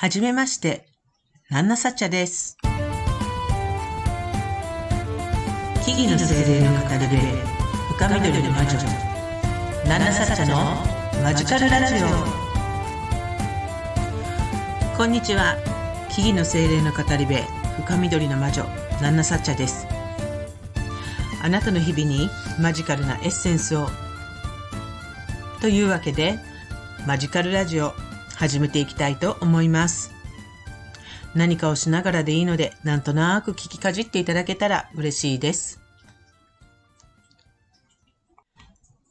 はじめまして、ナンナサッチャです。木々の精霊の語り部、深緑の魔女、ナンナサッチャのマジカルラジオ。こんにちは、木々の精霊の語り部、深緑の魔女、ナンナサッチャです。あなたの日々にマジカルなエッセンスを。というわけで、マジカルラジオ始めていきたいと思います。何かをしながらでいいので、なんとなく聞きかじっていただけたら嬉しいです。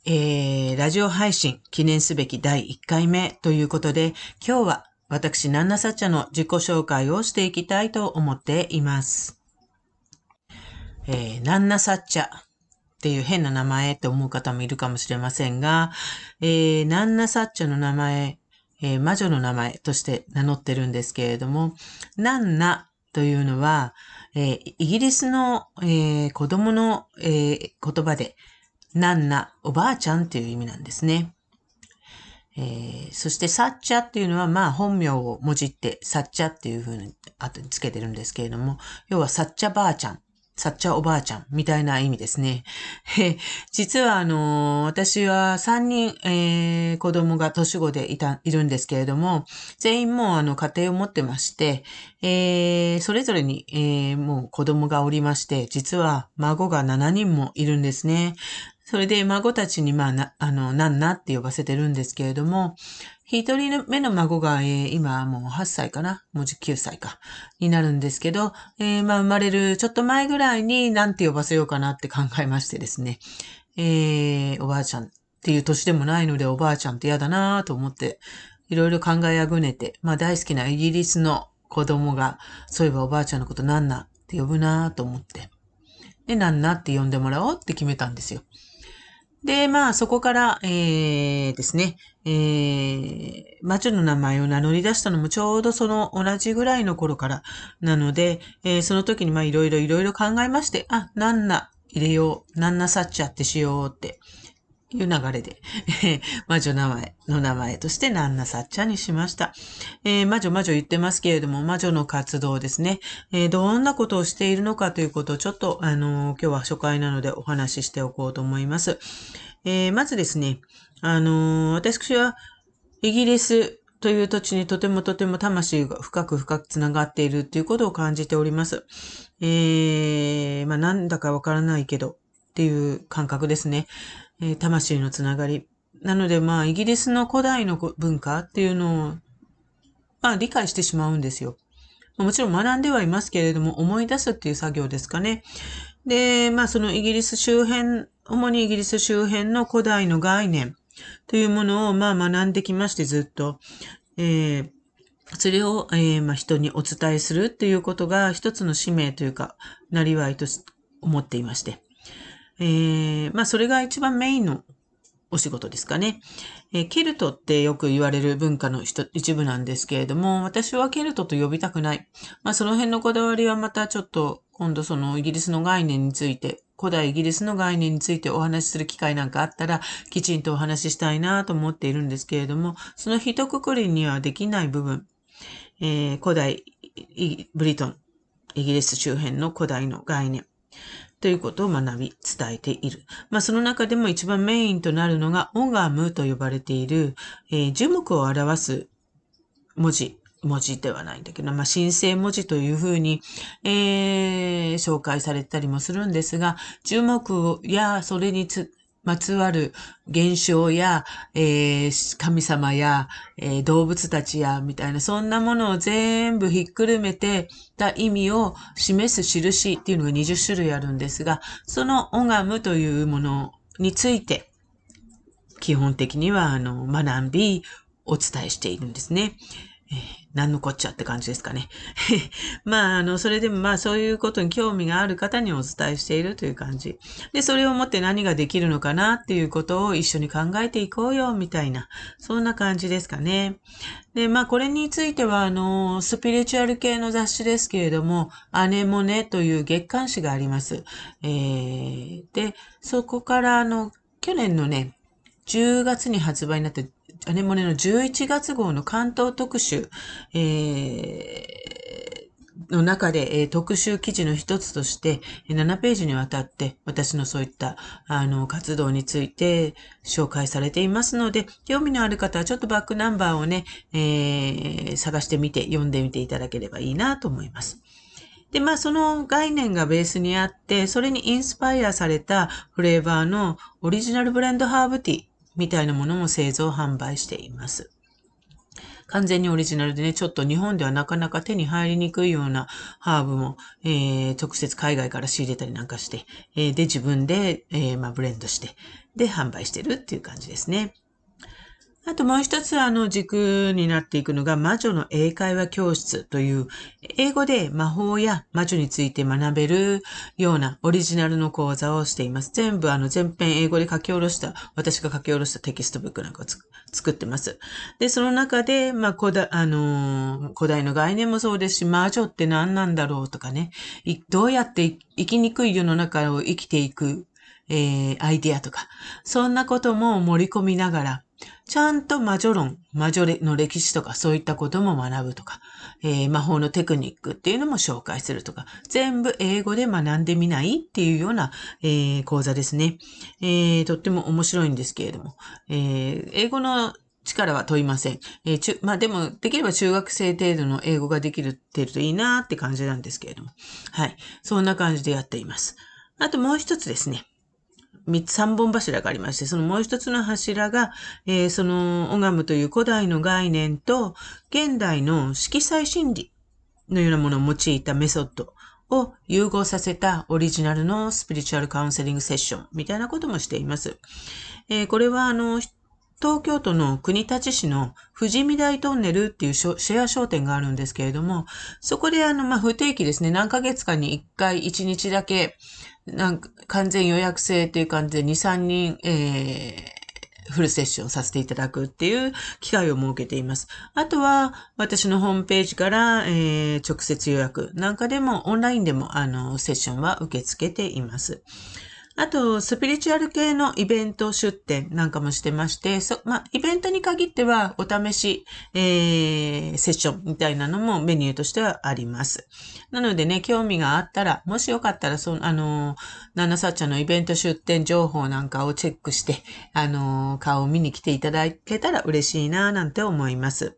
えー、ラジオ配信記念すべき第1回目ということで、今日は私、ナンナサッチャの自己紹介をしていきたいと思っています。えー、ナンナサッチャっていう変な名前って思う方もいるかもしれませんが、えー、ナンナサッチャの名前えー、魔女の名前として名乗ってるんですけれども、ナンナというのは、えー、イギリスの、えー、子供の、えー、言葉で、ナンナ、おばあちゃんという意味なんですね。えー、そしてサッチャっていうのは、まあ本名をもじってサッチャっていう風に後につけてるんですけれども、要はサッチャばあちゃんさっちゃおばあちゃんみたいな意味ですね。実はあの、私は3人、えー、子供が年子でいた、いるんですけれども、全員もうあの家庭を持ってまして、えー、それぞれに、えー、もう子供がおりまして、実は孫が7人もいるんですね。それで孫たちに、まあ、な、あの、なんなって呼ばせてるんですけれども、一人目の孫が、えー、今もう8歳かな？もう19歳か。になるんですけど、えー、まあ、生まれるちょっと前ぐらいになんて呼ばせようかなって考えましてですね。えー、おばあちゃんっていう年でもないので、おばあちゃんって嫌だなと思って、いろいろ考えあぐねて、まあ、大好きなイギリスの子供が、そういえばおばあちゃんのことなんなって呼ぶなと思って。で、なんなって呼んでもらおうって決めたんですよ。で、まあ、そこから、えー、ですね、えー、魔女の名前を名乗り出したのもちょうどその同じぐらいの頃から。なので、えー、その時にまあ、いろいろいろいろ考えまして、あ、なんな入れよう、なんなさっちゃってしようって。いう流れでえ、魔女名前の名前としてナンナサッチャにしました。えー、魔女魔女言ってますけれども、魔女の活動ですね、えー、どんなことをしているのかということをちょっと、あのー、今日は初回なのでお話ししておこうと思います。えまずですね、あの私はイギリスという土地にとてもとても魂が深く深くつながっているということを感じております。え、まあなんだかわからないけどっていう感覚ですね。魂のつながり。なので、まあ、イギリスの古代の文化っていうのを、まあ、理解してしまうんですよ。もちろん学んではいますけれども、思い出すっていう作業ですかね。で、まあ、そのイギリス周辺、主にイギリス周辺の古代の概念というものを、まあ、学んできまして、ずっと。えーそれを、えーまあ、人にお伝えするっていうことが一つの使命というか、なりわいと思っていまして。えー、まあそれが一番メインのお仕事ですかね。えー、ケルトってよく言われる文化の一部なんですけれども、私はケルトと呼びたくない。まあその辺のこだわりはまたちょっと今度そのイギリスの概念について、古代イギリスの概念についてお話しする機会なんかあったら、きちんとお話ししたいなと思っているんですけれども、その一括りにはできない部分、えー、古代ブリトン、イギリス周辺の古代の概念、ということを学び、伝えている。まあ、その中でも一番メインとなるのが、オガムと呼ばれている、えー、樹木を表す文字、文字ではないんだけど、まあ、神聖文字というふうに、えー、紹介されたりもするんですが、樹木やそれにつまつわる現象や、えー、神様や、えー、動物たちや、みたいな、そんなものを全部ひっくるめてた意味を示す印っていうのが20種類あるんですが、そのオガムというものについて、基本的には、あの、学び、お伝えしているんですね。えー何のこっちゃって感じですかね。まあ、あの、それでもまあ、そういうことに興味がある方にお伝えしているという感じ。で、それをもって何ができるのかなっていうことを一緒に考えていこうよ、みたいな、そんな感じですかね。で、まあ、これについては、あの、スピリチュアル系の雑誌ですけれども、アネモネという月刊誌があります。えー、で、そこから、あの、去年のね、10月に発売になったアネモネの11月号の関東特集、えー、の中で、えー、特集記事の一つとして、7ページにわたって私のそういったあの活動について紹介されていますので、興味のある方はちょっとバックナンバーをね、えー、探してみて読んでみていただければいいなと思います。で、まあその概念がベースにあって、それにインスパイアされたフレーバーのオリジナルブレンドハーブティーみたいなものも製造販売しています。完全にオリジナルでね、ちょっと日本ではなかなか手に入りにくいようなハーブも、えー、直接海外から仕入れたりなんかして、えー、で、自分で、えー、まあ、ブレンドして、で、販売してるっていう感じですね。あともう一つあの軸になっていくのが魔女の英会話教室という英語で魔法や魔女について学べるようなオリジナルの講座をしています。全部あの全編英語で書き下ろした、私が書き下ろしたテキストブックなんかを作ってます。で、その中で、まあ、古代、あのー、古代の概念もそうですし、魔女って何なんだろうとかね、どうやって生きにくい世の中を生きていく、えー、アイディアとか、そんなことも盛り込みながら、ちゃんと魔女論、魔女の歴史とかそういったことも学ぶとか、えー、魔法のテクニックっていうのも紹介するとか、全部英語で学んでみないっていうような、えー、講座ですね、えー。とっても面白いんですけれども、えー、英語の力は問いません。えー、ちまあでも、できれば中学生程度の英語ができるてるといいなって感じなんですけれども。はい。そんな感じでやっています。あともう一つですね。三つ、三本柱がありまして、そのもう一つの柱が、えー、そのオガムという古代の概念と、現代の色彩心理のようなものを用いたメソッドを融合させたオリジナルのスピリチュアルカウンセリングセッションみたいなこともしています。えー、これはあの、東京都の国立市の富士見台トンネルっていうシェア商店があるんですけれども、そこであの、まあ、不定期ですね、何ヶ月かに1回1日だけ、なんか完全予約制っていう感じで2、3人、えー、フルセッションさせていただくっていう機会を設けています。あとは、私のホームページから、えー、直接予約なんかでも、オンラインでも、あの、セッションは受け付けています。あと、スピリチュアル系のイベント出展なんかもしてまして、そまあ、イベントに限ってはお試し、えー、セッションみたいなのもメニューとしてはあります。なのでね、興味があったら、もしよかったら、そのあの、ナナサッチャのイベント出展情報なんかをチェックして、あの、顔を見に来ていただけたら嬉しいな、なんて思います。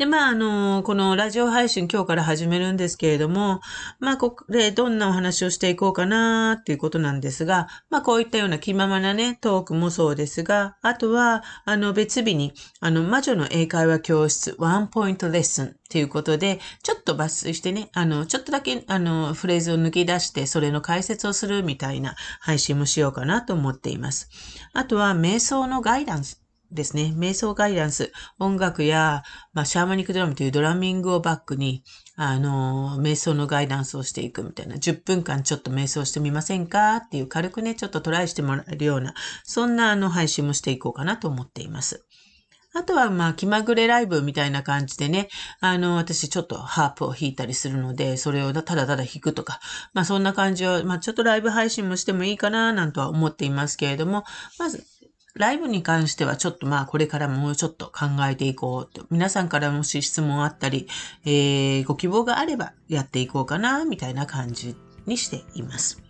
で、まあ、あの、このラジオ配信今日から始めるんですけれども、まあ、ここでどんなお話をしていこうかなっていうことなんですが、まあ、こういったような気ままなね、トークもそうですが、あとは、あの、別日に、あの、魔女の英会話教室、ワンポイントレッスンっていうことで、ちょっと抜粋してね、あの、ちょっとだけ、あの、フレーズを抜き出して、それの解説をするみたいな配信もしようかなと思っています。あとは、瞑想のガイダンスですね。瞑想ガイダンス、音楽や、まあ、シャーマニックドラムというドラミングをバックに、あの、瞑想のガイダンスをしていくみたいな、10分間ちょっと瞑想してみませんかっていう軽くね、ちょっとトライしてもらえるような、そんなあの配信もしていこうかなと思っています。あとは、まあ、気まぐれライブみたいな感じでね、あの、私ちょっとハープを弾いたりするので、それをただただ弾くとか、まあ、そんな感じを、まあ、ちょっとライブ配信もしてもいいかな、なんとは思っていますけれども、まず、ライブに関してはちょっとまあこれからもうちょっと考えていこうと。皆さんからもし質問あったり、えー、ご希望があればやっていこうかな、みたいな感じにしています。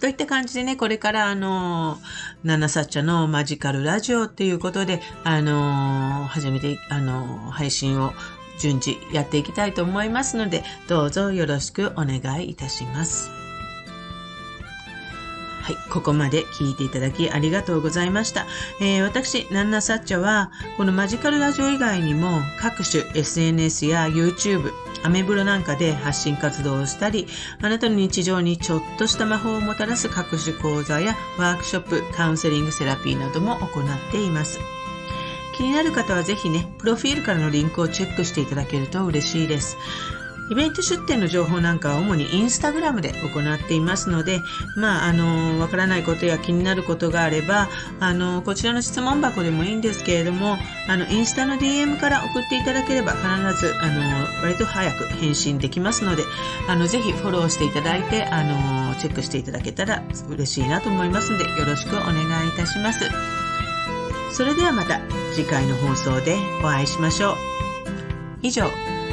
といった感じでね、これからあの、ナナサッチャのマジカルラジオっていうことで、あの、始めて、あの、配信を順次やっていきたいと思いますので、どうぞよろしくお願いいたします。い、ここまで聞いていただきありがとうございました。えー、私、ナンナサッチャは、このマジカルラジオ以外にも、各種 SNS や YouTube、アメブロなんかで発信活動をしたり、あなたの日常にちょっとした魔法をもたらす各種講座やワークショップ、カウンセリング、セラピーなども行っています。気になる方はぜひね、プロフィールからのリンクをチェックしていただけると嬉しいです。イベント出店の情報なんかは主にインスタグラムで行っていますので、まあ、あの、わからないことや気になることがあれば、あの、こちらの質問箱でもいいんですけれども、あの、インスタの DM から送っていただければ必ず、あの、割と早く返信できますので、あの、ぜひフォローしていただいて、あの、チェックしていただけたら嬉しいなと思いますので、よろしくお願いいたします。それではまた次回の放送でお会いしましょう。以上、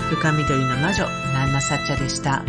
深緑の魔女、ナンナサッチャでした。